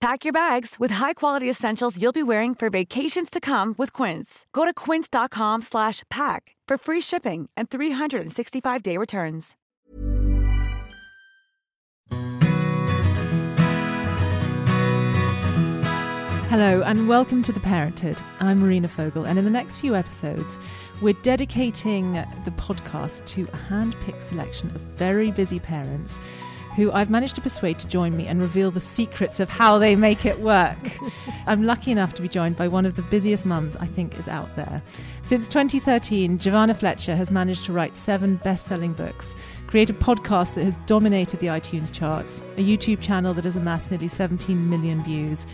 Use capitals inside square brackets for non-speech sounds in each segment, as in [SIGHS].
Pack your bags with high-quality essentials you'll be wearing for vacations to come with Quince. Go to quince.com slash pack for free shipping and 365-day returns. Hello, and welcome to The Parenthood. I'm Marina Fogle, and in the next few episodes, we're dedicating the podcast to a hand picked selection of very busy parents who I've managed to persuade to join me and reveal the secrets of how they make it work. [LAUGHS] I'm lucky enough to be joined by one of the busiest mums I think is out there. Since 2013, Giovanna Fletcher has managed to write seven best selling books, create a podcast that has dominated the iTunes charts, a YouTube channel that has amassed nearly 17 million views.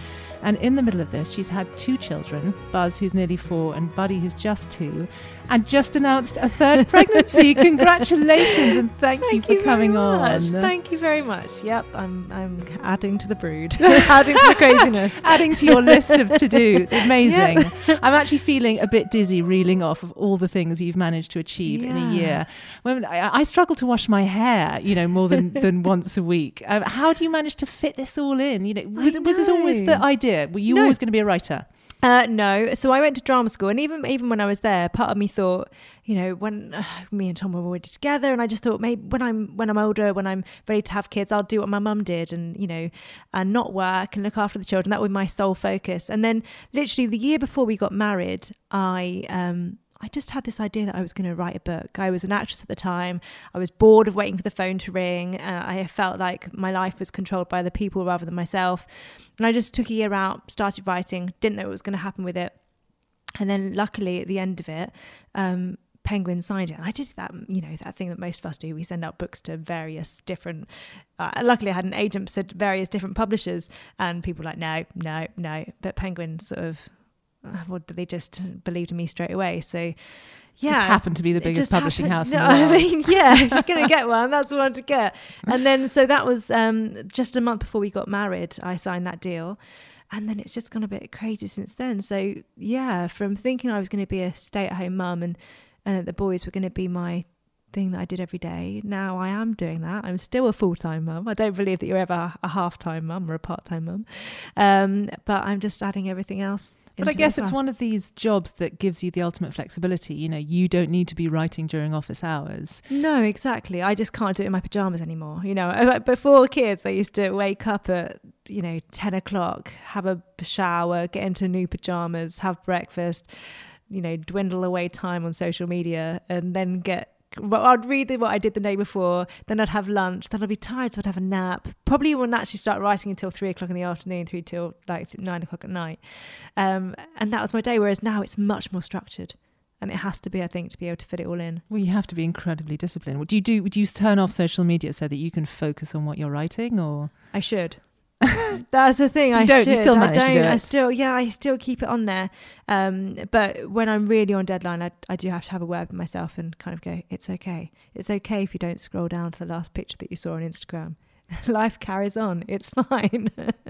And in the middle of this, she's had two children Buzz, who's nearly four, and Buddy, who's just two, and just announced a third [LAUGHS] pregnancy. Congratulations and thank, Thank you for you coming on. Thank you very much. Yep, I'm I'm adding to the brood, [LAUGHS] adding to the craziness. Adding to your list of to do. [LAUGHS] Amazing. Yeah. I'm actually feeling a bit dizzy reeling off of all the things you've managed to achieve in a year. When I, I struggle to wash my hair, you know, more than, [LAUGHS] than once a week. Um, how do you manage to fit this all in? You know, was, I was this always the idea? Were you No. always going to be a writer? Uh, no, so I went to drama school, and even even when I was there, part of me thought, you know, when uh, [SIGHS] me and Tom were already together, and I just thought maybe when I'm when I'm older, when I'm ready to have kids, I'll do what my mum did, and you know, and not work and look after the children. That was my sole focus. And then, literally, the year before we got married, I um. I just had this idea that I was going to write a book. I was an actress at the time. I was bored of waiting for the phone to ring. Uh, I felt like my life was controlled by other people rather than myself. And I just took a year out, started writing, didn't know what was going to happen with it. And then luckily at the end of it, um, Penguin signed it. I did that, you know, that thing that most of us do. We send out books to various different. Uh, luckily, I had an agent said various different publishers, and people were like, no, no, no. But Penguin sort of, [SIGHS] what they just believed in me straight away. So, yeah, Just happened to be the biggest publishing happened- house in No, I mean, yeah, if you're gonna [LAUGHS] get one, that's the one to get. And then, so that was um, just a month before we got married. I signed that deal, and then it's just gone a bit crazy since then. So yeah, from thinking I was going to be a stay-at-home mum and uh, the boys were going to be my thing that I did every day. Now I am doing that. I'm still a full-time mum. I don't believe that you're ever a half-time mum or a part-time mum, um, but I'm just adding everything else. But I guess it's one of these jobs that gives you the ultimate flexibility. You know, you don't need to be writing during office hours. No, exactly. I just can't do it in my pajamas anymore. You know, [LAUGHS] before kids, I used to wake up at you know ten o'clock, have a shower, get into new pajamas, have breakfast, you know, dwindle away time on social media, and then get. Well, I'd read what I did the day before, then I'd have lunch, then I'd be tired, so I'd have a nap. Probably wouldn't actually start writing until three o'clock in the afternoon, three till like nine o'clock at night. Um, and that was my day. Whereas now it's much more structured, and it has to be, I think, to be able to fit it all in. Well, you have to be incredibly disciplined. What do you do? Do you turn off social media so that you can focus on what you're writing, or I should. [LAUGHS] That's the thing. I don't, you still I manage to don't. do I still, yeah, I still keep it on there. Um, but when I'm really on deadline, I, I do have to have a word with myself and kind of go, "It's okay. It's okay if you don't scroll down to the last picture that you saw on Instagram. [LAUGHS] Life carries on. It's fine." [LAUGHS]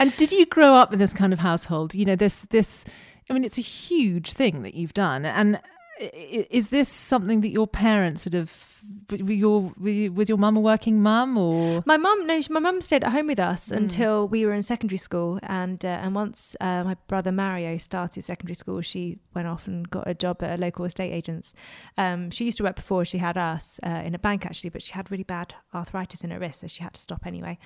and did you grow up in this kind of household? You know, this this. I mean, it's a huge thing that you've done, and i- i- is this something that your parents sort of your was your mum a working mum or my mum? No, my mum stayed at home with us Mm. until we were in secondary school, and uh, and once uh, my brother Mario started secondary school, she went off and got a job at a local estate agents. Um, she used to work before she had us uh, in a bank actually, but she had really bad arthritis in her wrist, so she had to stop anyway.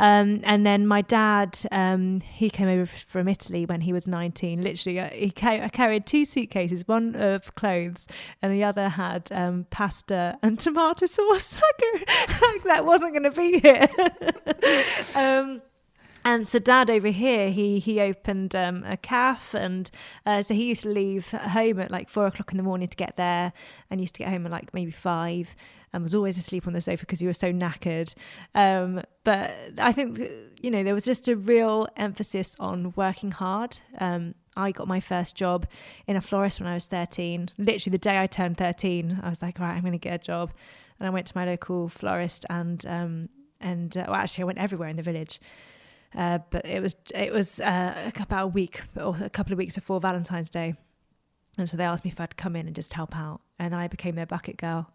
Um, and then my dad, um, he came over from Italy when he was 19. Literally, uh, he ca- carried two suitcases, one of clothes, and the other had um, pasta and tomato sauce. [LAUGHS] like, that wasn't going to be here. [LAUGHS] um, and so dad over here, he he opened um, a calf, and uh, so he used to leave home at like four o'clock in the morning to get there, and used to get home at like maybe five, and was always asleep on the sofa because he was so knackered. Um, but I think you know there was just a real emphasis on working hard. Um, I got my first job in a florist when I was 13. Literally the day I turned 13, I was like, right, I'm going to get a job, and I went to my local florist, and um, and uh, well, actually I went everywhere in the village. Uh, but it was it was uh, about a week or a couple of weeks before Valentine's Day, and so they asked me if I'd come in and just help out, and I became their bucket girl.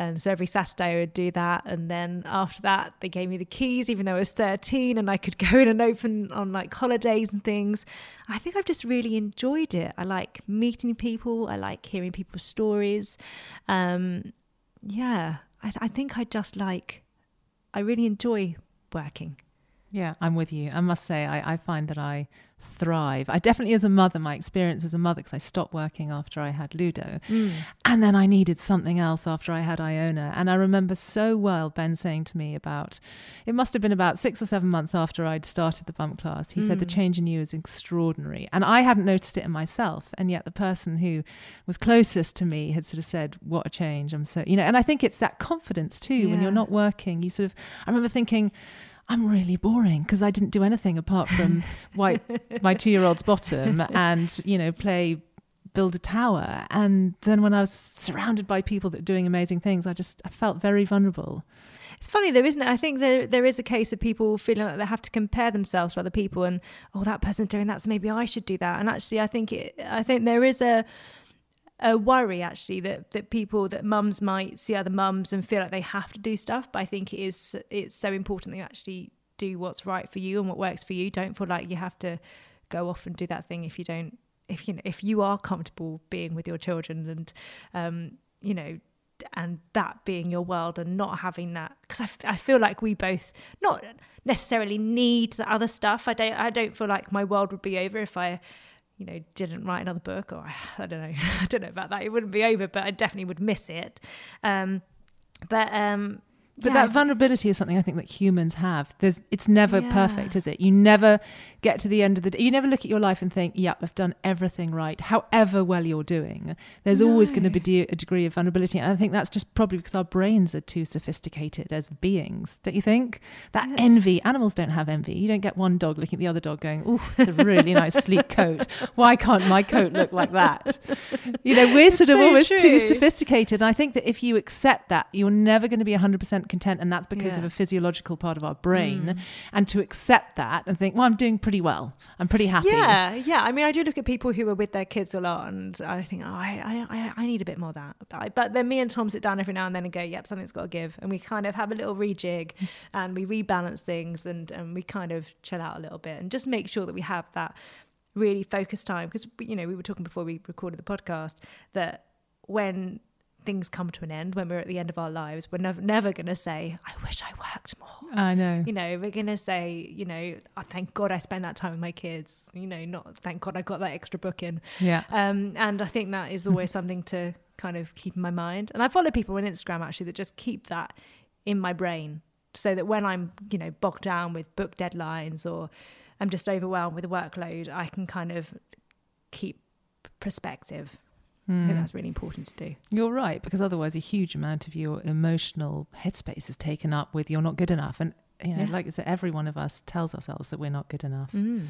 And so every Saturday I would do that, and then after that they gave me the keys, even though I was thirteen, and I could go in and open on like holidays and things. I think I've just really enjoyed it. I like meeting people. I like hearing people's stories. Um, yeah, I, I think I just like. I really enjoy working. Yeah, I'm with you. I must say, I, I find that I thrive. I definitely, as a mother, my experience as a mother, because I stopped working after I had Ludo, mm. and then I needed something else after I had Iona. And I remember so well Ben saying to me about, it must have been about six or seven months after I'd started the bump class. He said the mm. change in you is extraordinary, and I hadn't noticed it in myself. And yet, the person who was closest to me had sort of said, "What a change!" I'm so, you know. And I think it's that confidence too when you're not working. You sort of, I remember thinking. I'm really boring because I didn't do anything apart from [LAUGHS] wipe my two year old's bottom and, you know, play build a tower. And then when I was surrounded by people that were doing amazing things, I just I felt very vulnerable. It's funny though, isn't it? I think there there is a case of people feeling like they have to compare themselves to other people, and oh, that person's doing that, so maybe I should do that. And actually, I think it, I think there is a a worry actually that that people that mums might see other mums and feel like they have to do stuff. But I think it is it's so important that you actually do what's right for you and what works for you. Don't feel like you have to go off and do that thing if you don't if you know if you are comfortable being with your children and um you know and that being your world and not having that because I, f- I feel like we both not necessarily need the other stuff i don't i don't feel like my world would be over if i you know didn't write another book or i [LAUGHS] don't know [LAUGHS] i don't know about that. It wouldn't be over but i definitely would miss it. Um but um But yeah, that vulnerability is something I think that humans have. There's, it's never Yeah. perfect, is it? You never get to the end of the day. You never look at your life and think, "Yep, I've done everything right." However well you're doing, there's always going to be de- a degree of vulnerability, and I think that's just probably because our brains are too sophisticated as beings. Don't you think? That Yes. envy. Animals don't have envy. You don't get one dog looking at the other dog going, "Oh, it's a really nice sleek coat. Why can't my coat look like that?" You know, we're sort of so almost too sophisticated. And I think that if you accept that, you're never going to be 100% content. And that's because of a physiological part of our brain. Mm. And to accept that and think, well, I'm doing pretty well. I'm pretty happy. Yeah, yeah. I mean, I do look at people who are with their kids a lot, and I think, oh, I, I, I- I need a bit more of that. But, but then me and Tom sit down every now and then and go, yep, something's got to give, and we kind of have a little rejig, [LAUGHS] and we rebalance things, and and we kind of chill out a little bit, and just make sure that we have that really focused time because you know we were talking before we recorded the podcast that when things come to an end when we're at the end of our lives we're never, never going to say i wish i worked more. I know. you know we're gonna say you know oh, thank god i spent that time with my kids. You know not thank god i got that extra book in. Yeah. um, and i think that is always something to kind of keep in my mind. And i follow people on instagram actually that just keep that in my brain so that when i'm you know bogged down with book deadlines or i'm just overwhelmed with workload i can kind of keep perspective i Hmm. think that's really important to do You're right, because otherwise, a huge amount of your emotional headspace is taken up with you're not good enough. And, you know, Yeah. like I said, every one of us tells ourselves that we're not good enough. mm.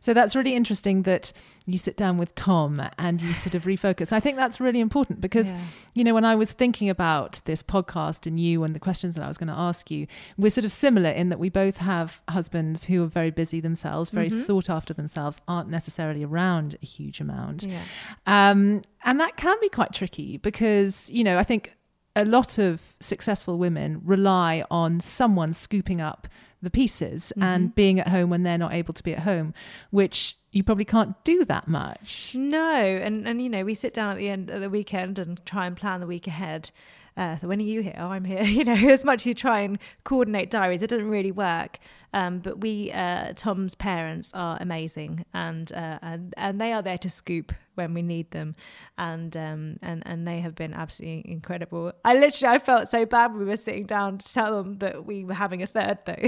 So that's really interesting that you sit down with Tom and you sort of refocus. I think that's really important because, Yeah. you know, when I was thinking about this podcast and you and the questions that I was going to ask you, we're sort of similar in that we both have husbands who are very busy themselves, very Mhm. sought after themselves, aren't necessarily around a huge amount. yeah Um, and that can be quite tricky because, you know, I think a lot of successful women rely on someone scooping up the pieces mm-hmm. and being at home when they're not able to be at home, which you probably can't do that much. No, and and you know we sit down at the end of the weekend and try and plan the week ahead. Uh, so when are you here? Oh, I'm here. [LAUGHS] You know, as much as you try and coordinate diaries, it doesn't really work. Um, but we, uh, Tom's parents, are amazing, and uh, and and they are there to scoop when we need them, and um, and and they have been absolutely incredible. I literally, I felt so bad we were sitting down to tell them that we were having a third, though. [LAUGHS] [LAUGHS]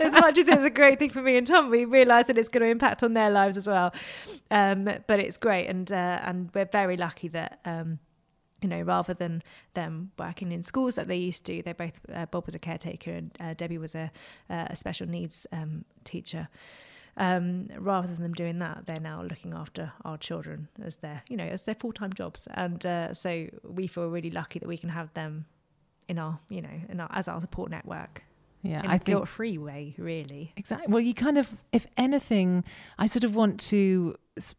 as much as it's a great thing for me and Tom, we realise that it's going to impact on their lives as well. Um, but it's great, and uh, and we're very lucky that. You know, rather than them working in schools that they used to, they both uh, Bob was a caretaker and uh, Debbie was a, uh, a special needs um, teacher. Um, rather than them doing that, they're now looking after our children as their, you know, as their full time jobs. And uh, so we feel really lucky that we can have them in our, you know, in our, as our support network. Yeah, in I a think guilt-free way, really. Exactly. Well, you kind of, if anything, I sort of want to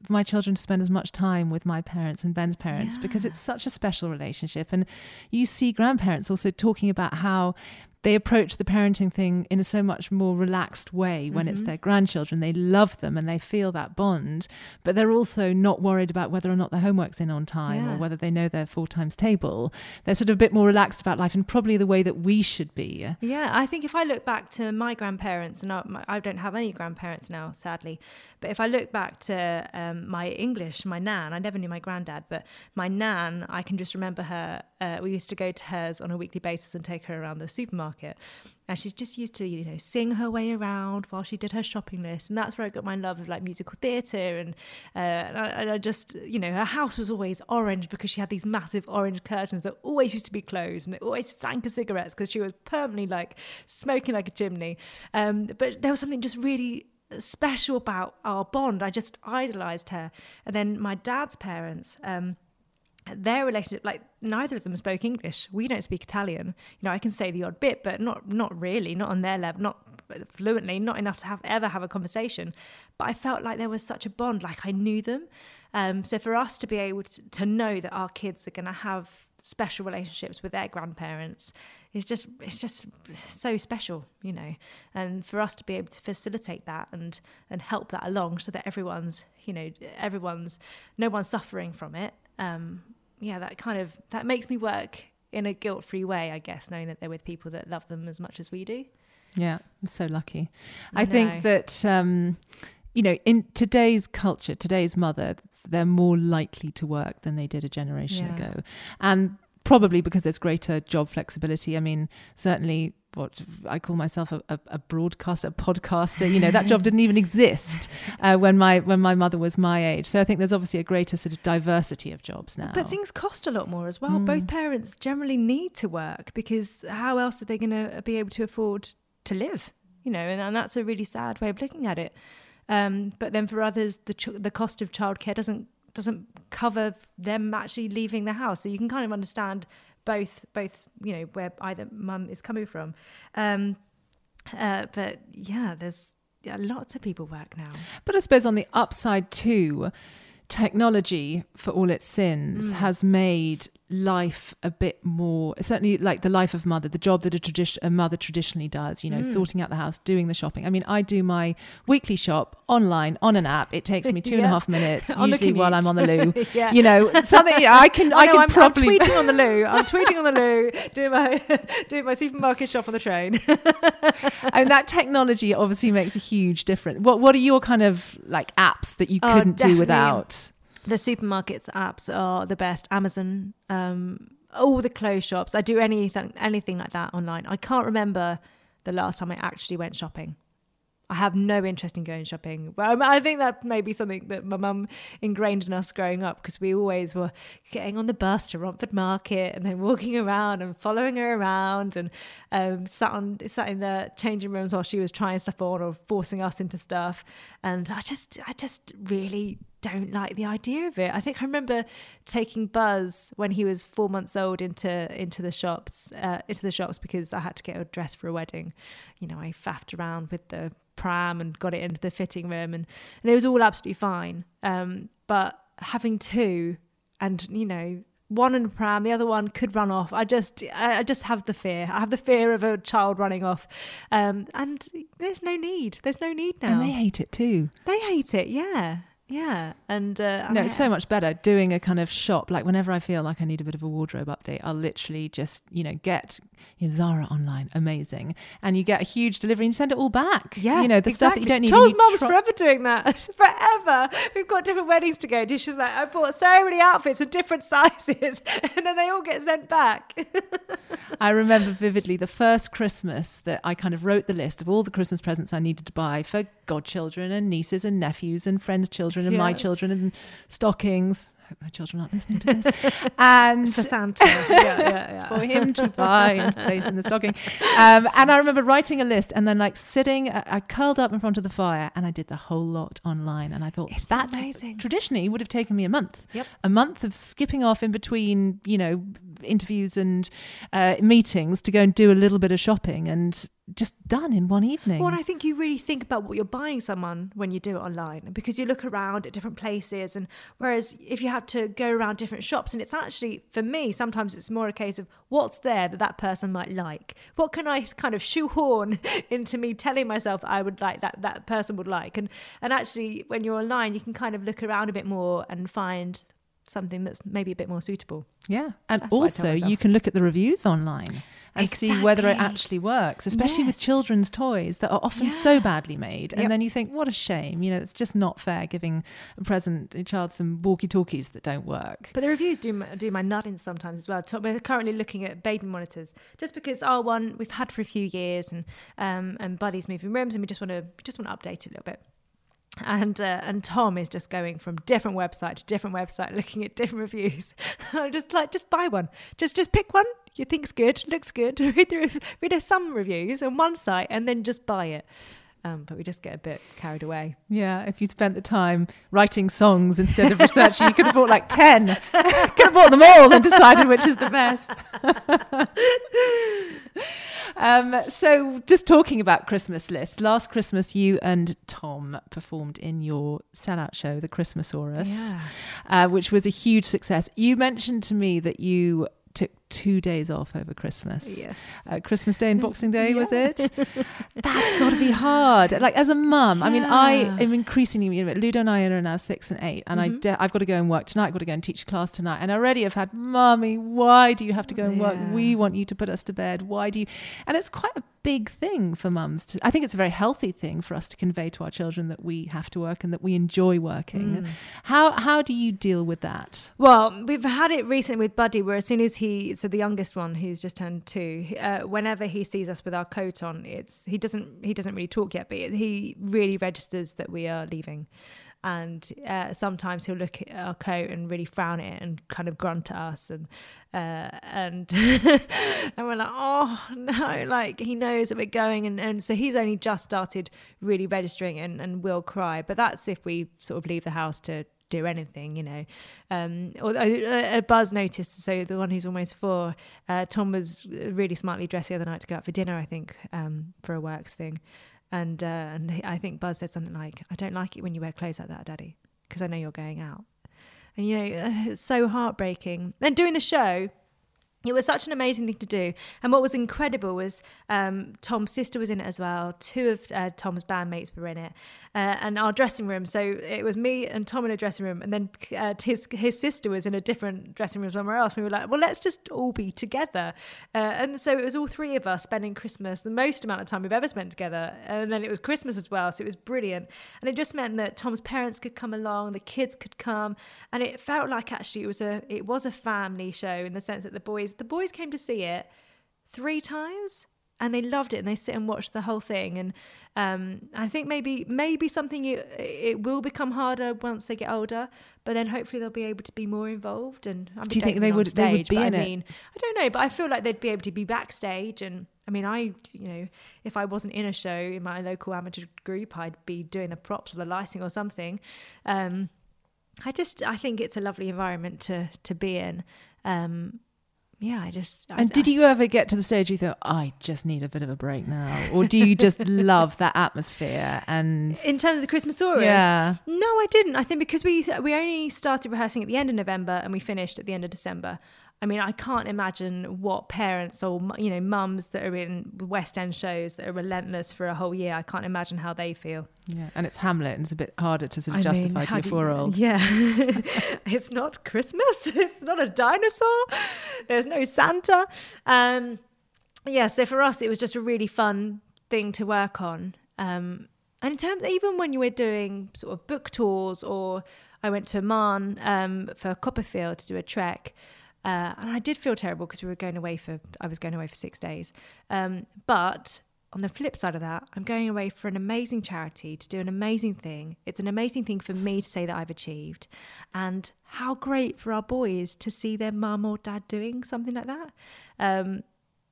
my children to spend as much time with my parents and Ben's parents yeah. because it's such a special relationship. And you see grandparents also talking about how they approach the parenting thing in a so much more relaxed way when mm-hmm. it's their grandchildren. They love them and they feel that bond, but they're also not worried about whether or not their homework's in on time yeah. or whether they know their four times table. They're sort of a bit more relaxed about life and probably the way that we should be. Yeah, I think if I look back to my grandparents, and I don't have any grandparents now, sadly, but if I look back to um, my English, my nan, I never knew my granddad, but my nan, I can just remember her. Uh, we used to go to hers on a weekly basis and take her around the supermarket. And she's just used to, you know, sing her way around while she did her shopping list. And that's where I got my love of like musical theatre. And, uh, and, I, and I just, you know, her house was always orange because she had these massive orange curtains that always used to be closed and it always stank of cigarettes because she was permanently like smoking like a chimney. Um, but there was something just really special about our bond. I just idolized her. And then my dad's parents, um, their relationship, like neither of them spoke English. We don't speak Italian. You know, I can say the odd bit, but not not really, not on their level, not fluently, not enough to have ever have a conversation. But I felt like there was such a bond, like I knew them. Um, so for us to be able to, to know that our kids are going to have special relationships with their grandparents is just it's just so special you know and for us to be able to facilitate that and and help that along so that everyone's you know everyone's no one's suffering from it um yeah that kind of that makes me work in a guilt-free way i guess knowing that they're with people that love them as much as we do yeah i'm so lucky i, I think that um you know, in today's culture, today's mother, they're more likely to work than they did a generation yeah. ago. And probably because there's greater job flexibility. I mean, certainly what I call myself a, a, a broadcaster, a podcaster. You know, that job didn't even exist [LAUGHS] uh, when my when my mother was my age. So I think there's obviously a greater sort of diversity of jobs now. But things cost a lot more as well. Mm. Both parents generally need to work because how else are they going to be able to afford to live? You know, and, and that's a really sad way of looking at it. Um, but then for others, the ch- the cost of childcare doesn't doesn't cover them actually leaving the house. So you can kind of understand both both you know where either mum is coming from. Um, uh, but yeah, there's yeah, lots of people work now. But I suppose on the upside too, technology, for all its sins, mm. has made life a bit more certainly like the life of mother the job that a, tradi- a mother traditionally does you know mm. sorting out the house doing the shopping. I mean i do my weekly shop online on an app. It takes me two yeah. and a [LAUGHS] half minutes [LAUGHS] usually while i'm on the loo. [LAUGHS] Yeah. you know something yeah, i can oh, i no, can I'm, probably I'm tweeting on the loo. I'm tweeting on the loo doing my doing my supermarket shop on the train. And that technology obviously makes a huge difference. What what are your kind of like apps that you oh, couldn't do without the supermarkets apps are the best. Amazon, um, all the clothes shops. I do anything anything like that online. I can't remember the last time I actually went shopping. I have no interest in going shopping. But I think that may be something that my mum ingrained in us growing up because we always were getting on the bus to Romford Market and then walking around and following her around and um, sat on sat in the changing rooms while she was trying stuff on or forcing us into stuff. And I just I just really don't like the idea of it. I think I remember taking Buzz when he was four months old into into the shops uh, into the shops because I had to get a dress for a wedding. You know, I faffed around with the pram and got it into the fitting room, and and it was all absolutely fine. Um, but having two, and you know, one in a pram, the other one could run off. I just, I just have the fear. I have the fear of a child running off, um, and there's no need. There's no need now. And they hate it too. They hate it. Yeah. Yeah, and uh, no, it's so much better doing a kind of shop. Like whenever I feel like I need a bit of a wardrobe update, I'll literally just you know get Zara online, amazing, and you get a huge delivery and you send it all back. Yeah, you know the exactly. stuff that you don't need. Tom's mum's tro- forever doing that. [LAUGHS] forever. We've got different weddings to go to. She's like, I bought so many outfits of different [LAUGHS] sizes, [LAUGHS] and then they all get sent back. I remember vividly the first Christmas that I kind of wrote the list of all the Christmas presents I needed to buy for godchildren and nieces and nephews and friends' children and yeah. my children and stockings I hope my children aren't listening to this. [LAUGHS] and for Santa, [LAUGHS] yeah, yeah, yeah. for him to buy and place in the stocking. Um, and I remember writing a list and then like sitting, uh, I curled up in front of the fire and I did the whole lot online. And I thought it's that amazing. Traditionally, would have taken me a month. Yep. A month of skipping off in between, you know, interviews and uh, meetings to go and do a little bit of shopping and just done in one evening. Well, I think you really think about what you're buying someone when you do it online because you look around at different places. And whereas if you had to go around different shops, and it's actually, for me, sometimes it's more a case of what's there that that person might like. What can I kind of shoehorn [LAUGHS] into me telling myself that I would like that that person would like? And, and actually, when you're online, you can kind of look around a bit more and find something that's maybe a bit more suitable. Yeah. And that's also, you can look at the reviews online and exactly. see whether it actually works, especially yes. with children's toys that are often yeah. so badly made. And yep. then you think, what a shame. You know, it's just not fair giving a present a child some walkie talkies that don't work. But the reviews do, do my nutting sometimes as well. We're currently looking at baby monitors just because our one we've had for a few years and um, and Buddy's moving rooms and we just want to just want to update it a little bit and uh, and Tom is just going from different website to different website, [LAUGHS] looking at different reviews. [LAUGHS] I'm just like, just buy one, just just pick one you think's good, looks good. [LAUGHS] read through, read some reviews on one site, and then just buy it. Um, but we just get a bit carried away. Yeah, if you'd spent the time writing songs instead of researching, you could have bought like 10. [LAUGHS] could have bought them all and decided which is the best. [LAUGHS] um, so, just talking about Christmas lists, last Christmas you and Tom performed in your sellout show, The Christmasaurus, yeah. uh, which was a huge success. You mentioned to me that you took two days off over Christmas. Yes. Uh, Christmas Day and [LAUGHS] Boxing Day, yeah. was it? That's got to be hard. Like as a mum, yeah. I mean, I am increasingly, you know, Ludo and I are now six and eight, and mm-hmm. I de- I've got to go and work tonight. I've got to go and teach a class tonight. And already I've had, Mummy, why do you have to go and work? Yeah. We want you to put us to bed. Why do you? And it's quite a big thing for mums to I think it's a very healthy thing for us to convey to our children that we have to work and that we enjoy working. Mm. How how do you deal with that? Well, we've had it recently with Buddy where as soon as he so the youngest one who's just turned two, uh, whenever he sees us with our coat on, it's he doesn't he doesn't really talk yet, but he really registers that we are leaving. And uh, sometimes he'll look at our coat and really frown at it and kind of grunt at us and uh, and [LAUGHS] and we're like oh no like he knows that we're going and, and so he's only just started really registering and, and will cry. But that's if we sort of leave the house to do anything, you know. Um, or uh, Buzz noticed, so the one who's almost four, uh, Tom was really smartly dressed the other night to go out for dinner, I think, um, for a works thing. And, uh, and I think Buzz said something like, I don't like it when you wear clothes like that, Daddy, because I know you're going out. And, you know, [LAUGHS] it's so heartbreaking. Then doing the show, it was such an amazing thing to do. And what was incredible was um, Tom's sister was in it as well. Two of uh, Tom's bandmates were in it. Uh, and our dressing room. So it was me and Tom in a dressing room. And then uh, his, his sister was in a different dressing room somewhere else. And we were like, well, let's just all be together. Uh, and so it was all three of us spending Christmas, the most amount of time we've ever spent together. And then it was Christmas as well. So it was brilliant. And it just meant that Tom's parents could come along, the kids could come. And it felt like actually it was a, it was a family show in the sense that the boys the boys came to see it three times and they loved it and they sit and watch the whole thing. And um, I think maybe maybe something you, it will become harder once they get older but then hopefully they'll be able to be more involved and I'm do you think they would stage, they would be in I mean, it? I don't know but I feel like they'd be able to be backstage. And I mean I you know if I wasn't in a show in my local amateur group I'd be doing the props or the lighting or something. Um, I just I think it's a lovely environment to to be in. Um, yeah, I just. And did you ever get to the stage where you thought, I just need a bit of a break now? Or do you just [LAUGHS] love that atmosphere and In terms of the Christmasaurus, Yeah. No, I didn't. I think because we we only started rehearsing at the end of November and we finished at the end of December. I mean, I can't imagine what parents or you know mums that are in West End shows that are relentless for a whole year. I can't imagine how they feel. Yeah, and it's Hamlet, and it's a bit harder to sort of mean, justify how to your four-year-old. Yeah, [LAUGHS] it's not Christmas. [LAUGHS] It's not a dinosaur. There's no Santa. Um, yeah, so for us, it was just a really fun thing to work on. Um, and in terms, even when you were doing sort of book tours, or I went to Oman um, for Copperfield to do a trek. Uh, and I did feel terrible because we were going away for I was going away for six days. Um, but on the flip side of that, I'm going away for an amazing charity to do an amazing thing. It's an amazing thing for me to say that I've achieved, and how great for our boys to see their mum or dad doing something like that. Um,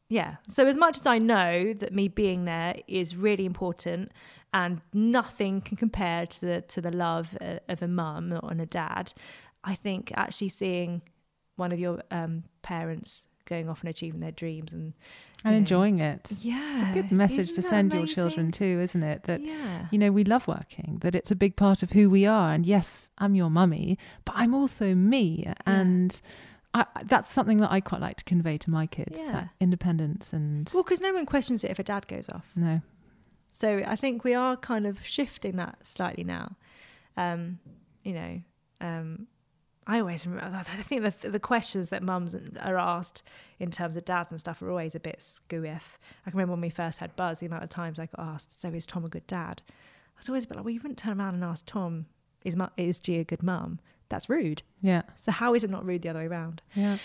yeah. So as much as I know that me being there is really important, and nothing can compare to the to the love uh, of a mum or a dad, I think actually seeing one of your um, parents going off and achieving their dreams and and know, enjoying it. yeah, It's a good message to Isn't that send your children too, isn't it? That yeah. you know we love working, that it's a big part of who we are. And yes, I'm your mummy, but I'm also me, and I, that's something that I quite like to convey to my kids: Yeah. that independence and Well, because no one questions it if a dad goes off. no, So I think we are kind of shifting that slightly now. Um, you know, um, I always remember. I think the the questions that mums are asked in terms of dads and stuff are always a bit squiff. I can remember when we first had Buzz, the amount of times I got asked, "So is Tom a good dad?" I was always a bit like, "Well, you wouldn't turn around and ask Tom, is mu- is G a good mum? That's rude. yeah, So how is it not rude the other way around?" yeah.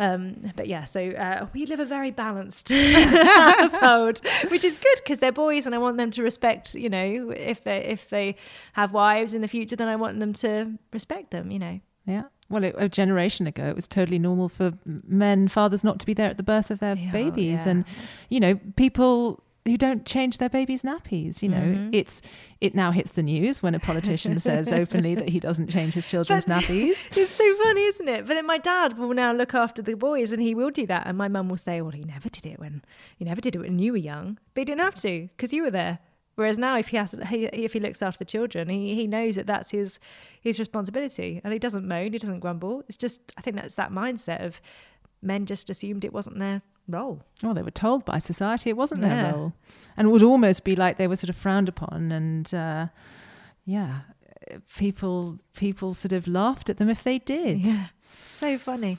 Um, but yeah, so uh, we live a very balanced [LAUGHS] household, which is good because they're boys, and I want them to respect. You know, if they if they have wives in the future, then I want them to respect them. You know, Yeah. Well, it, a generation ago, it was totally normal for men, fathers, not to be there at the birth of their Yeah, babies, yeah. and you know, people who don't change their babies' nappies. You know, Mhm. it's it now hits the news when a politician says [LAUGHS] openly that he doesn't change his children's But- nappies. [LAUGHS] it's so funny, isn't it? But then my dad will now look after the boys, and he will do that, and my mum will say, "Well, he never did it when he never did it when you were young, but he didn't have to because you were there." Whereas now, if he has, he, if he looks after the children, he, he knows that that's his his responsibility, and he doesn't moan, he doesn't grumble. It's just, I think that's that mindset of men just assumed it wasn't their role. Well, they were told by society it wasn't Yeah. their role, and it would almost be like they were sort of frowned upon, and uh, yeah, people people sort of laughed at them if they did. Yeah, so funny.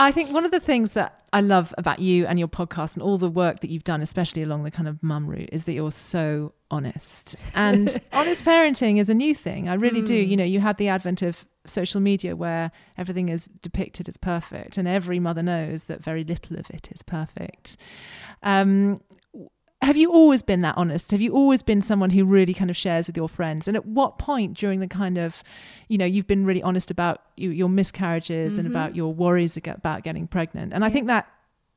I think one of the things that I love about you and your podcast and all the work that you've done, especially along the kind of mum route, is that you're so honest. And [LAUGHS] honest parenting is a new thing. I really do. You know, you had the advent of social media where everything is depicted as perfect, and every mother knows that very little of it is perfect. Um, have you always been that honest? Have you always been someone who really kind of shares with your friends? And at what point during the kind of, you know, you've been really honest about you, your miscarriages and mm-hmm. about your worries about getting pregnant? And I think that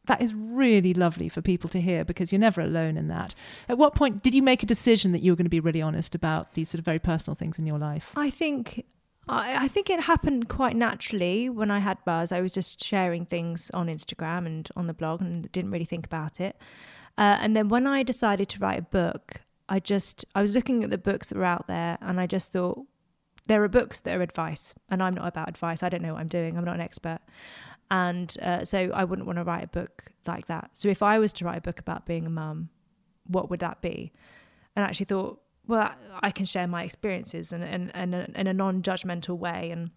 that is really lovely for people to hear because you're never alone in that. At what point did you make a decision that you were going to be really honest about these sort of very personal things in your life? I think I, I think it happened quite naturally when I had Buzz. I was just sharing things on Instagram and on the blog and didn't really think about it. Uh, and then when I decided to write a book, I just I was looking at the books that were out there, and I just thought there are books that are advice, and I'm not about advice. I don't know what I'm doing. I'm not an expert, and uh, so I wouldn't want to write a book like that. So if I was to write a book about being a mum, what would that be? And I actually thought, well, I can share my experiences in, in, in a, in a non-judgmental way, and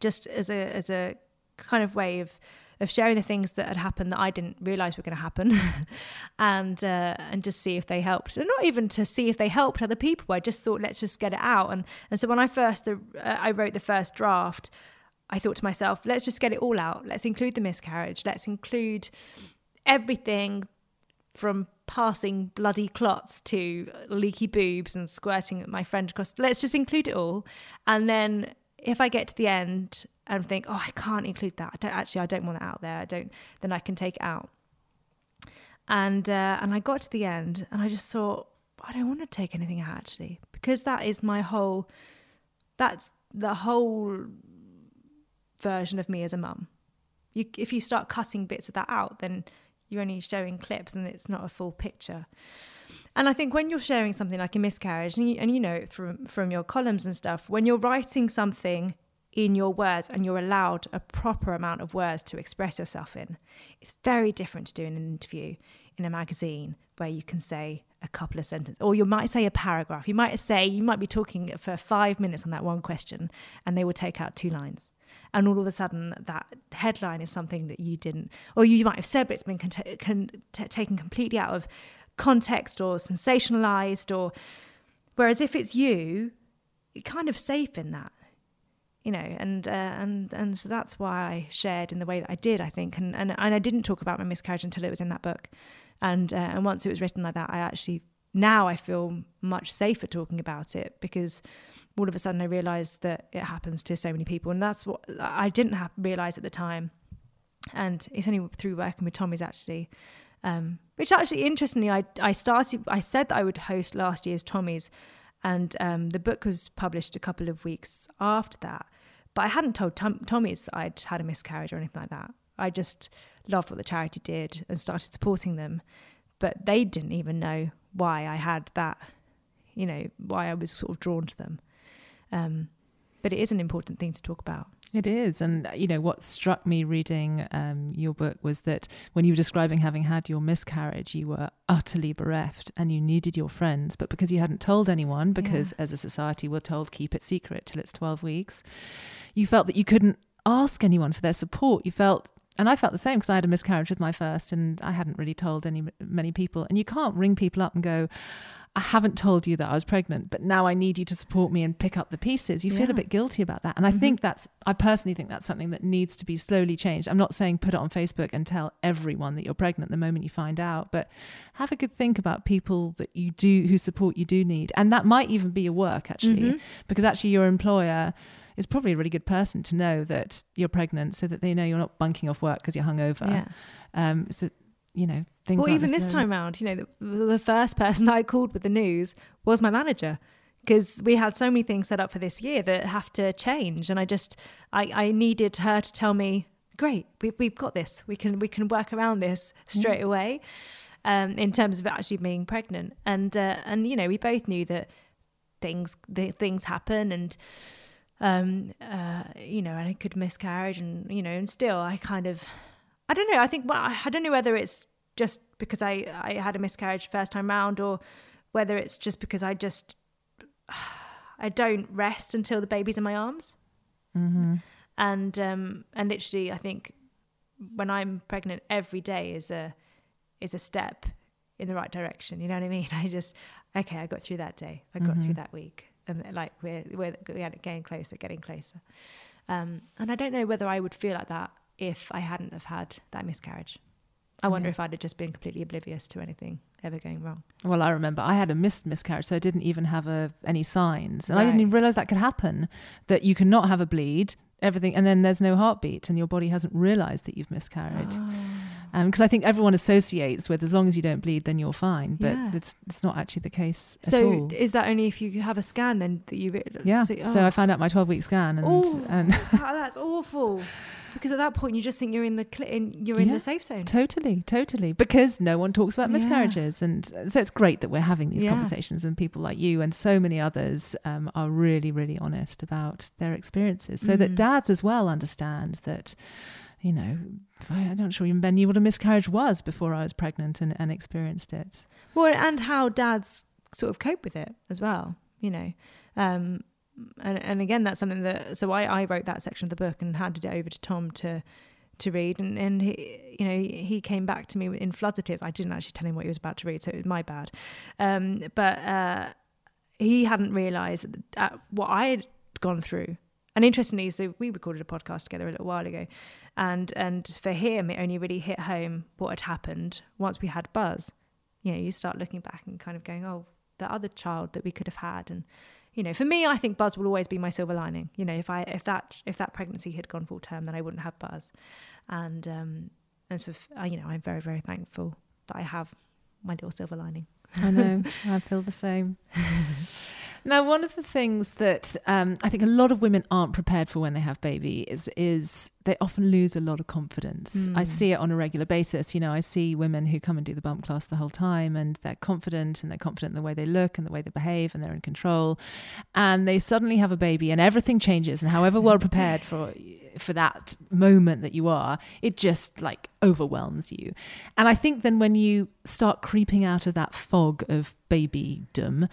just as a as a kind of way of of sharing the things that had happened that I didn't realize were going to happen, [LAUGHS] and uh, and just see if they helped. And not even to see if they helped other people. I just thought, let's just get it out. And and so when I first uh, I wrote the first draft, I thought to myself, let's just get it all out. Let's include the miscarriage. Let's include everything from passing bloody clots to leaky boobs and squirting at my friend across. Let's just include it all, and then if I get to the end and think, oh, I can't include that. I don't actually, I don't want that out there. I don't. Then I can take it out. And uh, and I got to the end, and I just thought, I don't want to take anything out actually, because that is my whole. That's the whole version of me as a mum. You, if you start cutting bits of that out, then you're only showing clips, and it's not a full picture. And I think when you're sharing something like a miscarriage, and you, and you know from from your columns and stuff, when you're writing something in your words and you're allowed a proper amount of words to express yourself in. It's very different to doing an interview in a magazine where you can say a couple of sentences or you might say a paragraph. You might say you might be talking for 5 minutes on that one question and they will take out two lines. And all of a sudden, that headline is something that you didn't, or you might have said, but it's been con- con- t- taken completely out of context or sensationalized. Or whereas if it's you, you're kind of safe in that you know, and uh, and and so that's why I shared in the way that I did, I think, and and, and I didn't talk about my miscarriage until it was in that book, and uh, and once it was written like that, I actually now I feel much safer talking about it because all of a sudden I realised that it happens to so many people, and that's what I didn't have, realise at the time, and it's only through working with Tommy's actually. Um, which actually, interestingly, I I started. I said that I would host last year's Tommy's, and um, the book was published a couple of weeks after that. But I hadn't told Tom- Tommy's I'd had a miscarriage or anything like that. I just loved what the charity did and started supporting them. But they didn't even know why I had that, you know, why I was sort of drawn to them. Um, but it is an important thing to talk about. It is. And, you know, what struck me reading um, your book was that when you were describing having had your miscarriage, you were utterly bereft and you needed your friends. But because you hadn't told anyone, because yeah. as a society we're told keep it secret till it's 12 weeks, you felt that you couldn't ask anyone for their support. You felt and I felt the same because I had a miscarriage with my first, and I hadn't really told any many people. And you can't ring people up and go, I haven't told you that I was pregnant, but now I need you to support me and pick up the pieces. You yeah. feel a bit guilty about that. And I mm-hmm. think that's, I personally think that's something that needs to be slowly changed. I'm not saying put it on Facebook and tell everyone that you're pregnant the moment you find out, but have a good think about people that you do, who support you do need. And that might even be your work actually, mm-hmm. because actually your employer, is probably a really good person to know that you're pregnant so that they know you're not bunking off work because you're hungover. Yeah. Um, so you know things. Well, even this time around, you know, the, the first person [LAUGHS] I called with the news was my manager because we had so many things set up for this year that have to change, and I just I, I needed her to tell me, great, we, we've got this. We can we can work around this straight yeah. away. Um, in terms of actually being pregnant, and uh, and you know we both knew that things the, things happen and um uh you know and I could miscarriage and you know and still I kind of I don't know. I think well, I don't know whether it's just because I I had a miscarriage first time round or whether it's just because I just I don't rest until the baby's in my arms. Mm-hmm. And um and literally, I think when I'm pregnant, every day is a is a step in the right direction. You know what I mean? [LAUGHS] I just okay, I got through that day. I got mm-hmm. through that week, and like we're we're getting closer, getting closer. Um, and I don't know whether I would feel like that if I hadn't have had that miscarriage. I wonder yeah. if I'd have just been completely oblivious to anything ever going wrong. Well, I remember I had a missed miscarriage, so I didn't even have a, any signs, and right. I didn't even realize that could happen. That you cannot have a bleed, everything, and then there's no heartbeat, and your body hasn't realized that you've miscarried. Because oh. um, I think everyone associates with as long as you don't bleed, then you're fine, but yeah. it's it's not actually the case. So is that only if you have a scan then that you? Yeah. So, oh. so I found out my 12 week scan, and oh, and that's awful. [LAUGHS] because at that point you just think you're in the cl- in, you're in Yeah. the safe zone. Totally, totally. Because no one talks about Yeah. miscarriages. And so it's great that we're having these Yeah. conversations, and people like you and so many others um, are really, really honest about their experiences so that Mhm. dads as well understand that. You know, I'm not sure even Ben knew what a miscarriage was before I was pregnant and, and experienced it. Well, and how dads sort of cope with it as well, you know. Um, and and again, that's something that so I, I wrote that section of the book and handed it over to Tom to to read, and and he you know he came back to me in floods of tears. I didn't actually tell him what he was about to read, so it was my bad. Um, but uh, he hadn't realised uh, what I had gone through. And interestingly, so we recorded a podcast together a little while ago, and and for him, it only really hit home what had happened once we had Buzz you know, you start looking back and kind of going, oh, the other child that we could have had. And, you know, for me, I think Buzz will always be my silver lining. You know, if I, if that, if that pregnancy had gone full term, then I wouldn't have Buzz. And, um, and so, you know, I'm very, very thankful that I have my little silver lining. I know. [LAUGHS] I feel the same. now, one of the things that um, I think a lot of women aren't prepared for when they have baby is is they often lose a lot of confidence. I Mm. see it on a regular basis. You know, I see women who come and do the bump class the whole time, and they're confident, and they're confident in the way they look and the way they behave, and they're in control. And they suddenly have a baby, and everything changes. And however well prepared for for that moment that you are, it just like overwhelms you. And I think then when you start creeping out of that fog of babydom,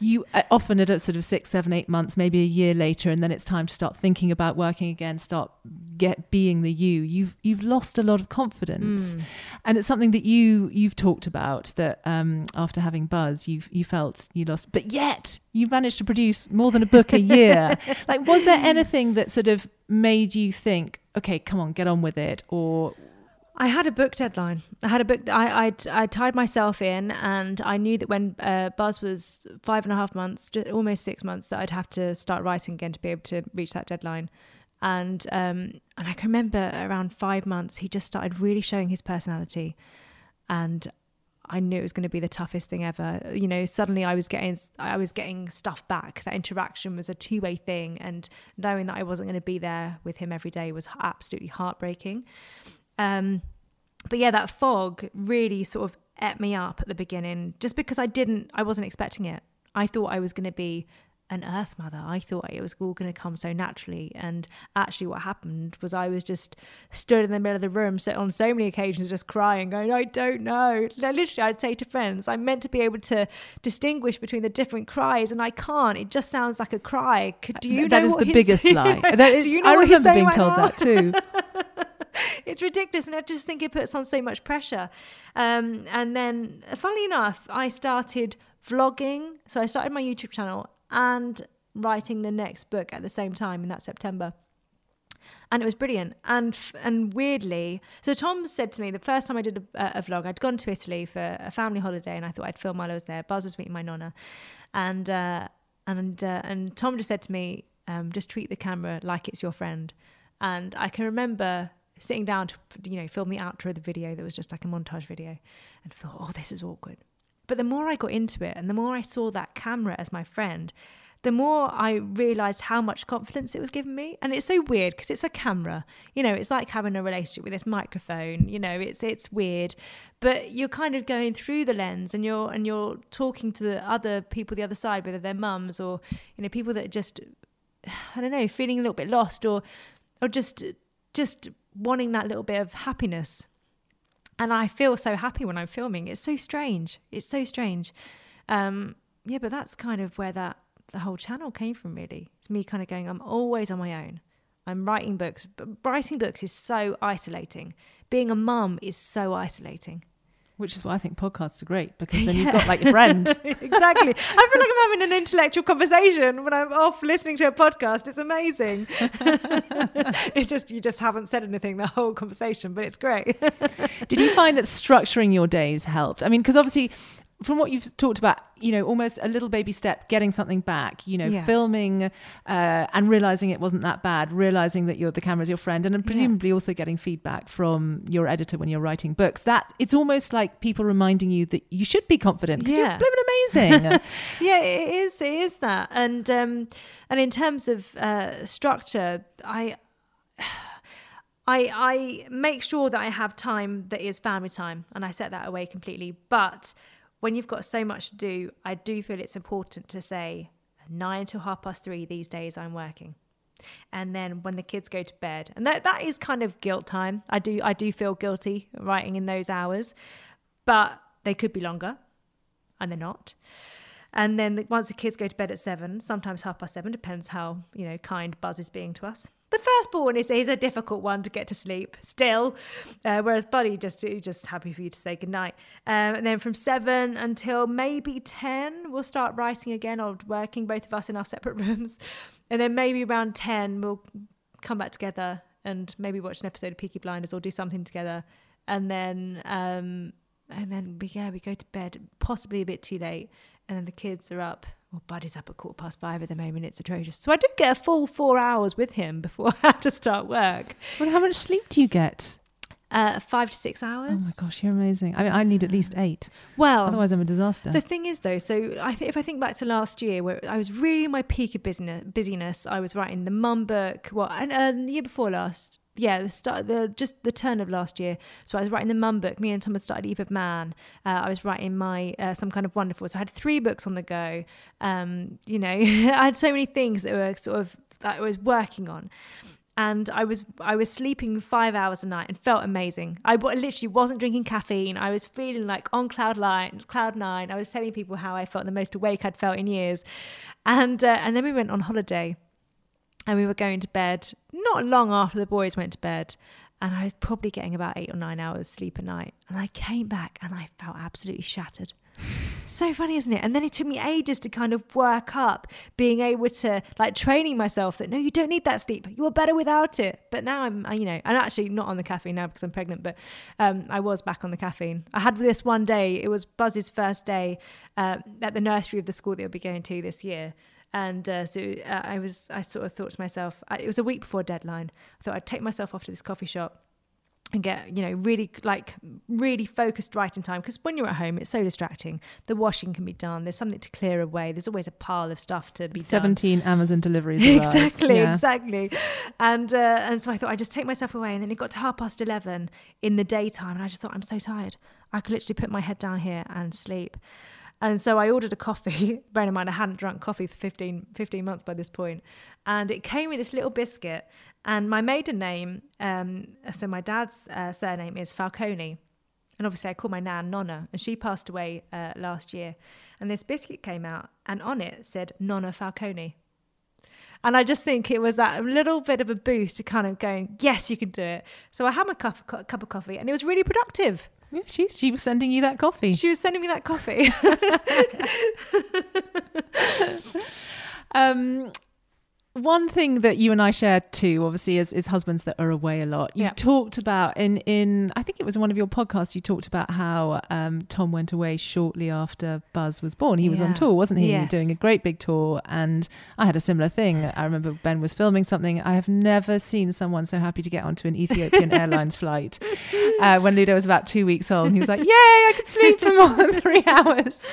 you uh, often at a sort of six, seven, eight months, maybe a year later, and then it's time to start thinking about working again, start get being the you. You've you've lost a lot of confidence, Mm. and it's something that you you've talked about that um, after having Buzz, you you felt you lost, but yet you managed to produce more than a book a year. [LAUGHS] like, was there anything that sort of made you think, okay, come on, get on with it, or I had a book deadline. I had a book. I I I tied myself in, and I knew that when uh, Buzz was five and a half months, almost six months, that I'd have to start writing again to be able to reach that deadline. And um and I can remember around five months, he just started really showing his personality, and I knew it was going to be the toughest thing ever. You know, suddenly I was getting I was getting stuff back. That interaction was a two way thing, and knowing that I wasn't going to be there with him every day was absolutely heartbreaking. Um, but yeah, that fog really sort of ate me up at the beginning, just because I didn't, I wasn't expecting it. I thought I was going to be an earth mother. I thought it was all going to come so naturally. And actually, what happened was I was just stood in the middle of the room, so on so many occasions, just crying, going, I don't know. Literally, I'd say to friends, I'm meant to be able to distinguish between the different cries, and I can't. It just sounds like a cry. Could, do you that know is what the biggest lie? That [LAUGHS] is- do you know I remember being told right that too. [LAUGHS] it's ridiculous and i just think it puts on so much pressure. Um, and then funnily enough i started vlogging. So i started my youtube channel and writing the next book at the same time in that september. And it was brilliant. And and weirdly so tom said to me the first time i did a, a vlog i'd gone to italy for a family holiday and i thought i'd film while i was there. Buzz was meeting my nonna. And uh, and uh, and tom just said to me um, just treat the camera like it's your friend. And i can remember sitting down to you know film the outro of the video that was just like a montage video and thought oh this is awkward but the more i got into it and the more i saw that camera as my friend the more I realized how much confidence it was giving me. And it's so weird because it's a camera. You know, it's like having a relationship with this microphone. You know, it's it's weird. But you're kind of going through the lens and you're and you're talking to the other people the other side, whether they're mums or, you know, people that are just I don't know, feeling a little bit lost or or just just wanting that little bit of happiness. And I feel so happy when I'm filming. It's so strange. It's so strange. Um, yeah, but that's kind of where that the whole channel came from. Really, it's me kind of going. I'm always on my own. I'm writing books, but writing books is so isolating. Being a mum is so isolating. Which is why I think podcasts are great because then you've got like your friend. [LAUGHS] exactly. I feel like I'm having an intellectual conversation when I'm off listening to a podcast. It's amazing. [LAUGHS] it's just you just haven't said anything the whole conversation, but it's great. Did you find that structuring your days helped? I mean, because obviously, from what you've talked about, you know, almost a little baby step, getting something back, you know, Yeah. filming uh, and realizing it wasn't that bad, realizing that you're, the camera's your friend, and presumably also getting feedback from your editor when you're writing books. That it's almost like people reminding you that you should be confident because Yeah. you're blooming amazing. [LAUGHS] yeah, it is. It is that, and um, and in terms of uh, structure, I [SIGHS] I, I make sure that I have time that is family time and I set that away completely. But when you've got so much to do, I do feel it's important to say nine till half past three these days I'm working. And then when the kids go to bed, and that, that is kind of guilt time. I do I do feel guilty writing in those hours, but they could be longer, and they're not. And then once the kids go to bed at seven, sometimes half past seven, depends how you know kind Buzz is being to us. The firstborn is, is a difficult one to get to sleep still, uh, whereas Buddy just just happy for you to say goodnight. Um, and then from seven until maybe ten, we'll start writing again or working, both of us in our separate [LAUGHS] rooms. And then maybe around ten, we'll come back together and maybe watch an episode of Peaky Blinders or do something together. And then um, and then we yeah we go to bed possibly a bit too late and then the kids are up well buddy's up at quarter past five at the moment it's atrocious so i do get a full four hours with him before [LAUGHS] i have to start work well how much sleep do you get uh, five to six hours. Oh my gosh, you're amazing. I mean, I need at least eight. Well, otherwise I'm a disaster. The thing is, though, so I th- if I think back to last year, where I was really in my peak of business, busyness, I was writing the mum book. Well, and uh, the year before last, yeah, the start, the just the turn of last year. So I was writing the mum book. Me and Tom had started Eve of Man. Uh, I was writing my uh, some kind of wonderful. So I had three books on the go. Um, you know, [LAUGHS] I had so many things that were sort of that I was working on. And I was I was sleeping five hours a night and felt amazing. I literally wasn't drinking caffeine. I was feeling like on cloud nine. Cloud nine. I was telling people how I felt the most awake I'd felt in years, and uh, and then we went on holiday and we were going to bed not long after the boys went to bed and I was probably getting about eight or nine hours sleep a night. And I came back and I felt absolutely shattered. [SIGHS] so funny, isn't it? And then it took me ages to kind of work up being able to like training myself that no, you don't need that sleep. You're better without it. But now I'm, you know, I'm actually not on the caffeine now because I'm pregnant, but um, I was back on the caffeine. I had this one day, it was Buzz's first day uh, at the nursery of the school that he'll be going to this year. And uh, so uh, I was, I sort of thought to myself, I, it was a week before deadline. I thought I'd take myself off to this coffee shop and get you know really like really focused writing time. Because when you're at home it's so distracting. The washing can be done. There's something to clear away. There's always a pile of stuff to be 17 done. amazon deliveries [LAUGHS] exactly yeah. exactly. And uh, and so i thought i'd just take myself away. And then it got to half past 11 in the daytime. And i just thought i'm so tired. I could literally put my head down here and sleep and so I ordered a coffee. [LAUGHS] Bearing in mind, I hadn't drunk coffee for 15, 15 months by this point. And it came with this little biscuit. And my maiden name, um, so my dad's uh, surname is Falcone. And obviously, I call my nan Nonna, and she passed away uh, last year. And this biscuit came out, and on it said Nonna Falcone. And I just think it was that little bit of a boost to kind of going, yes, you can do it. So I had my cup, cup of coffee, and it was really productive. Yeah, she, she was sending you that coffee. She was sending me that coffee. [LAUGHS] [LAUGHS] um, one thing that you and I shared too, obviously, is, is husbands that are away a lot. You yeah. talked about in in I think it was one of your podcasts. You talked about how um, Tom went away shortly after Buzz was born. He yeah. was on tour, wasn't he? Yes. Doing a great big tour, and I had a similar thing. I remember Ben was filming something. I have never seen someone so happy to get onto an Ethiopian [LAUGHS] Airlines flight. Uh, when Ludo was about two weeks old, and he was like, "Yay, I could sleep for more than three hours."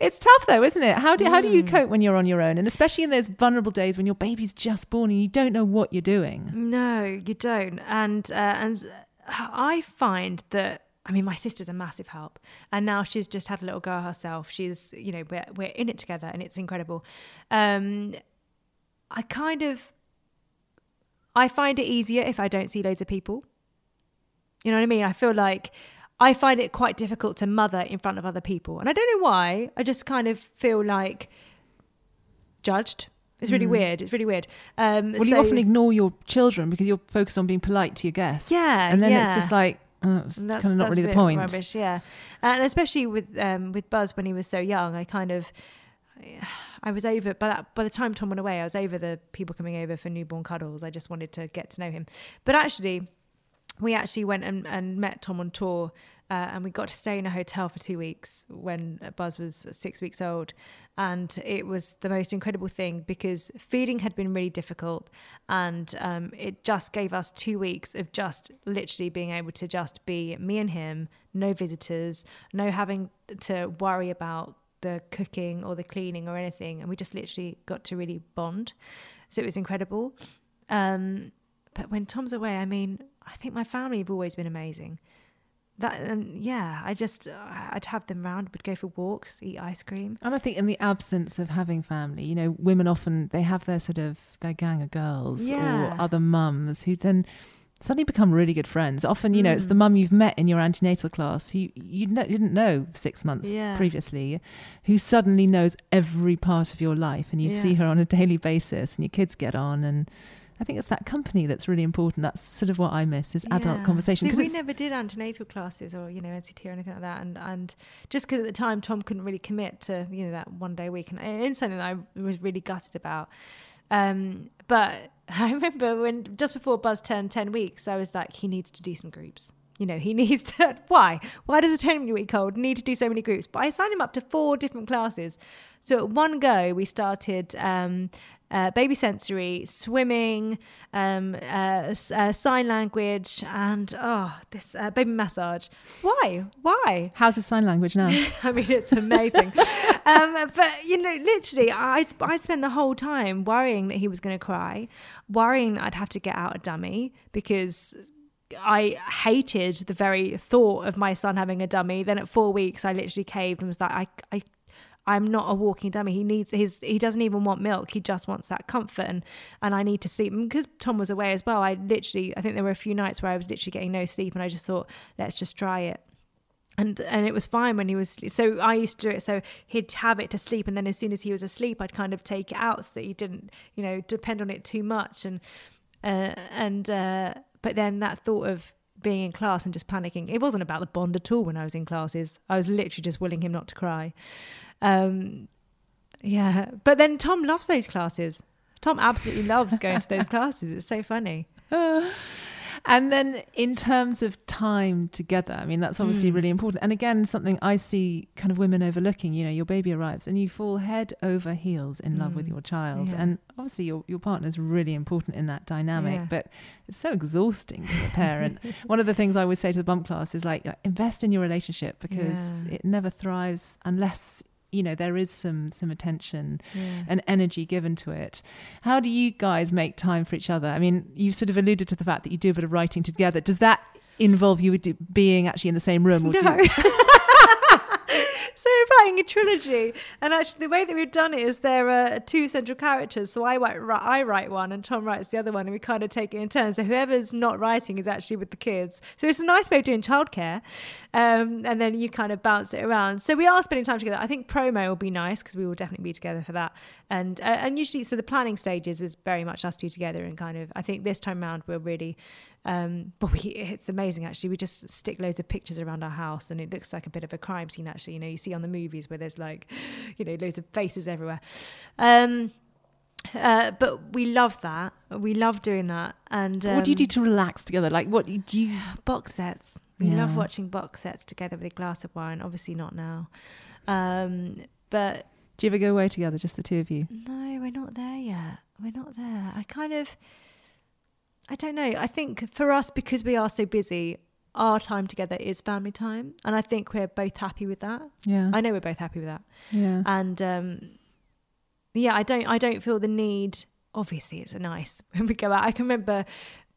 It's tough though, isn't it? How do mm. how do you mm. cope when you're on your own, and especially in those vulnerable days when your baby's just born and you don't know what you're doing? No, you don't. And uh, and I find that I mean, my sister's a massive help, and now she's just had a little girl herself. She's, you know, we're we're in it together, and it's incredible. Um, I kind of, I find it easier if I don't see loads of people. You know what I mean? I feel like I find it quite difficult to mother in front of other people. And I don't know why. I just kind of feel like judged. It's really mm. weird. It's really weird. Um, well, so, you often ignore your children because you're focused on being polite to your guests. Yeah. And then yeah. it's just like, oh, it's kind of not really the point. Rubbish, yeah. And especially with um, with Buzz when he was so young, I kind of. I was over by that by the time Tom went away, I was over the people coming over for newborn cuddles. I just wanted to get to know him. But actually, we actually went and, and met Tom on tour, uh, and we got to stay in a hotel for two weeks when Buzz was six weeks old. And it was the most incredible thing because feeding had been really difficult, and um, it just gave us two weeks of just literally being able to just be me and him, no visitors, no having to worry about the cooking or the cleaning or anything. And we just literally got to really bond. So it was incredible. Um, but when Tom's away, I mean, I think my family have always been amazing. That and yeah, I just I'd have them round. We'd go for walks, eat ice cream. And I think in the absence of having family, you know, women often they have their sort of their gang of girls Yeah. or other mums who then suddenly become really good friends. Often, you know, it's Mm. the mum you've met in your antenatal class who you didn't know six months Yeah. previously, who suddenly knows every part of your life, and you see her on a daily basis, and your kids get on and. I think it's that company that's really important. That's sort of what I miss is adult Yeah. conversation. See, 'Cause we never did antenatal classes or you know NCT or anything like that, and and just because at the time Tom couldn't really commit to you know that one day a week, and it's something that I was really gutted about. Um, but [LAUGHS] I remember when just before Buzz turned ten weeks, I was like, he needs to do some groups. You know, he [LAUGHS] needs to. Why? Why does a ten week old need to do so many groups? But I signed him up to four different classes. So at one go, we started um, uh, baby sensory, swimming, um, uh, uh, sign language, and oh, this uh, baby massage. Why? Why? [LAUGHS] How's the sign language now? [LAUGHS] I mean, it's amazing. [LAUGHS] um, but you know, literally, I'd I'd spend the whole time worrying that he was going to cry, worrying that I'd have to get out a dummy because. I hated the very thought of my son having a dummy. Then at four weeks, I literally caved and was like, I, I, I'm not a walking dummy. He needs his. He doesn't even want milk. He just wants that comfort, and and I need to sleep. Because Tom was away as well, I literally, I think there were a few nights where I was literally getting no sleep, and I just thought, let's just try it and and it was fine when he was so I used to do it so he'd have it to sleep and then as soon as he was asleep I'd kind of take it out so that he didn't you know depend on it too much and uh, and uh, but then that thought of being in class and just panicking it wasn't about the bond at all when I was in classes I was literally just willing him not to cry um yeah but then Tom loves those classes Tom absolutely loves going to those [LAUGHS] classes it's so funny [LAUGHS] And then in terms of time together, I mean, that's obviously Mm. really important. And again, something I see kind of women overlooking, you know, your baby arrives and you fall head over heels in love with Mm. your child. Yeah. And obviously your, your partner's really important in that dynamic, Yeah. but it's so exhausting to a [LAUGHS] parent. One of the things I always say to the bump class is like, invest in your relationship because Yeah. it never thrives unless you know there is some some attention Yeah. and energy given to it. How do you guys make time for each other? I mean, you sort of alluded to the fact that you do a bit of writing together. Does that involve you being actually in the same room? Or do No. [LAUGHS] so writing a trilogy, and actually the way that we've done it is there are two central characters. So I write, I write one, and Tom writes the other one, and we kind of take it in turns. So whoever's not writing is actually with the kids. So it's a nice way of doing childcare, um, and then you kind of bounce it around. So we are spending time together. I think promo will be nice because we will definitely be together for that. And uh, and usually, so the planning stages is very much us two together, and kind of I think this time round we're really um, but we, it's amazing actually. We just stick loads of pictures around our house, and it looks like a bit of a crime scene. Actually, you know, you see on the movies where there's like, you know, loads of faces everywhere. Um, uh, but we love that. We love doing that. And um, what do you do to relax together? Like, what do you? [SIGHS] box sets? We love watching box sets together with a glass of wine. Obviously, not now. Um, but Do you ever go away together, just the two of you? no, we're not there yet. We're not there. I kind of, I don't know. I think for us, because we are so busy, our time together is family time. And I think we're both happy with that. Yeah, I know we're both happy with that. yeah. And um, yeah, I don't, I don't feel the need. Obviously, it's nice [LAUGHS] when we go out. I can remember,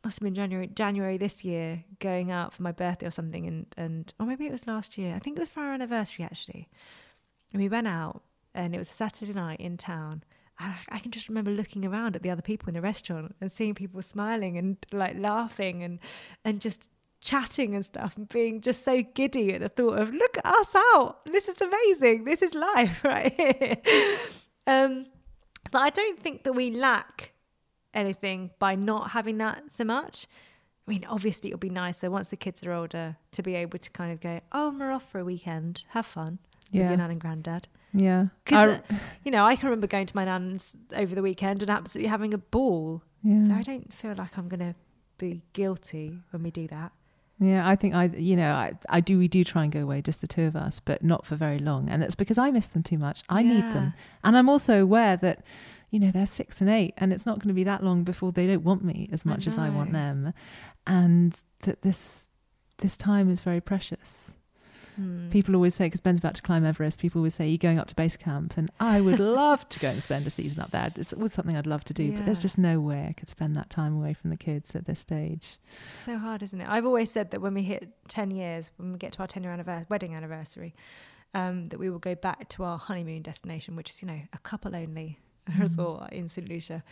must have been January, January this year, going out for my birthday or something, and and or maybe it was last year. I think it was for our anniversary actually. And we went out, and it was a Saturday night in town. I can just remember looking around at the other people in the restaurant and seeing people smiling and like laughing and and just chatting and stuff and being just so giddy at the thought of look at us out. This is amazing. This is life [LAUGHS] right here. um, but I don't think that we lack anything by not having that so much. I mean, obviously, it'll be nicer once the kids are older to be able to kind of go, oh, we're off for a weekend, have fun with Yeah. your nan and granddad. yeah. Because, I- uh, you know, I can remember going to my nan's over the weekend and absolutely having a ball. yeah. So I don't feel like I'm going to be guilty when we do that. Yeah, I think I, you know, I, I do. We do try and go away, just the two of us, but not for very long, and that's because I miss them too much. I need them, and I'm also aware that, you know, they're six and eight, and it's not going to be that long before they don't want me as I much as I want them, and that this this time is very precious. Mm. People always say, because Ben's about to climb Everest, people always say, You're going up to base camp. And I would [LAUGHS] love to go and spend a season up there. It's always something I'd love to do, yeah. but there's just no way I could spend that time away from the kids at this stage. So hard, isn't it? I've always said that when we hit 10 years, when we get to our 10 year anniversary, wedding anniversary, um, that we will go back to our honeymoon destination, which is, you know, a couple only mm. [LAUGHS] resort in St. Lucia.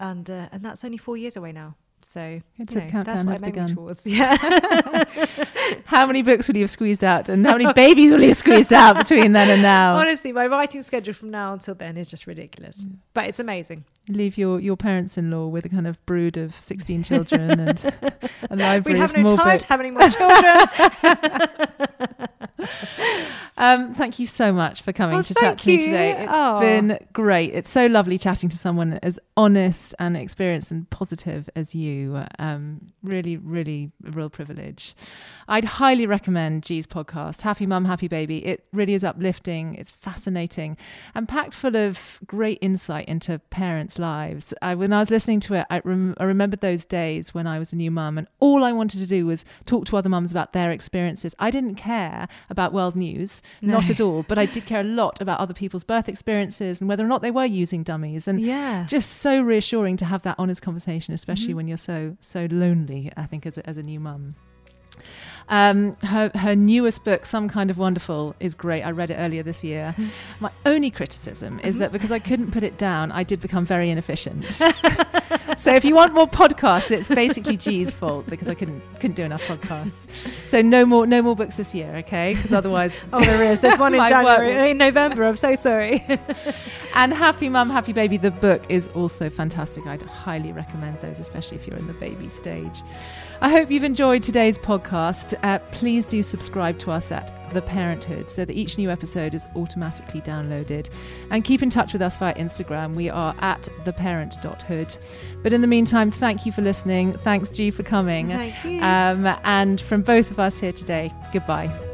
And, uh, and that's only four years away now. So it's you know, countdown has begun. Towards. [LAUGHS] Yeah. [LAUGHS] how many books will you have squeezed out, and how many babies will you have squeezed out [LAUGHS] between then and now? Honestly, my writing schedule from now until then is just ridiculous, mm. but it's amazing. leave your, your parents-in-law with a kind of brood of sixteen children and a library. We have no time books. to have any more children. Um, thank you so much for coming to chat to me today. It's Aww. been great. It's so lovely chatting to someone as honest and experienced and positive as you. Um, really, really a real privilege. I'd highly recommend G's podcast, Happy Mum, Happy Baby. It really is uplifting, it's fascinating, and packed full of great insight into parents' lives. I, when I was listening to it, I, rem- I remembered those days when I was a new mum, and all I wanted to do was talk to other mums about their experiences. I didn't care about world news no. not at all. But I did care a lot about other people's birth experiences and whether or not they were using dummies. And yeah. just so reassuring to have that honest conversation, especially mm-hmm. when you're so so lonely. I think as a, as a new mum. Um, her, her newest book, Some Kind of Wonderful, is great. I read it earlier this year. [LAUGHS] My only criticism is that because I couldn't put it down, I did become very inefficient. [LAUGHS] so if you want more podcasts, it's basically G's fault because I couldn't couldn't do enough podcasts. So no more no more books this year, okay? Because otherwise, [LAUGHS] oh, there is. There's one in January, in November. I'm so sorry. and Happy Mum, Happy Baby, the book is also fantastic. I'd highly recommend those, especially if you're in the baby stage. I hope you've enjoyed today's podcast. Uh, please do subscribe to us at The Parenthood so that each new episode is automatically downloaded. And keep in touch with us via Instagram. We are at theparent.hood. But in the meantime, thank you for listening. Thanks, G, for coming. Thank you. Um, and from both of us here today, goodbye.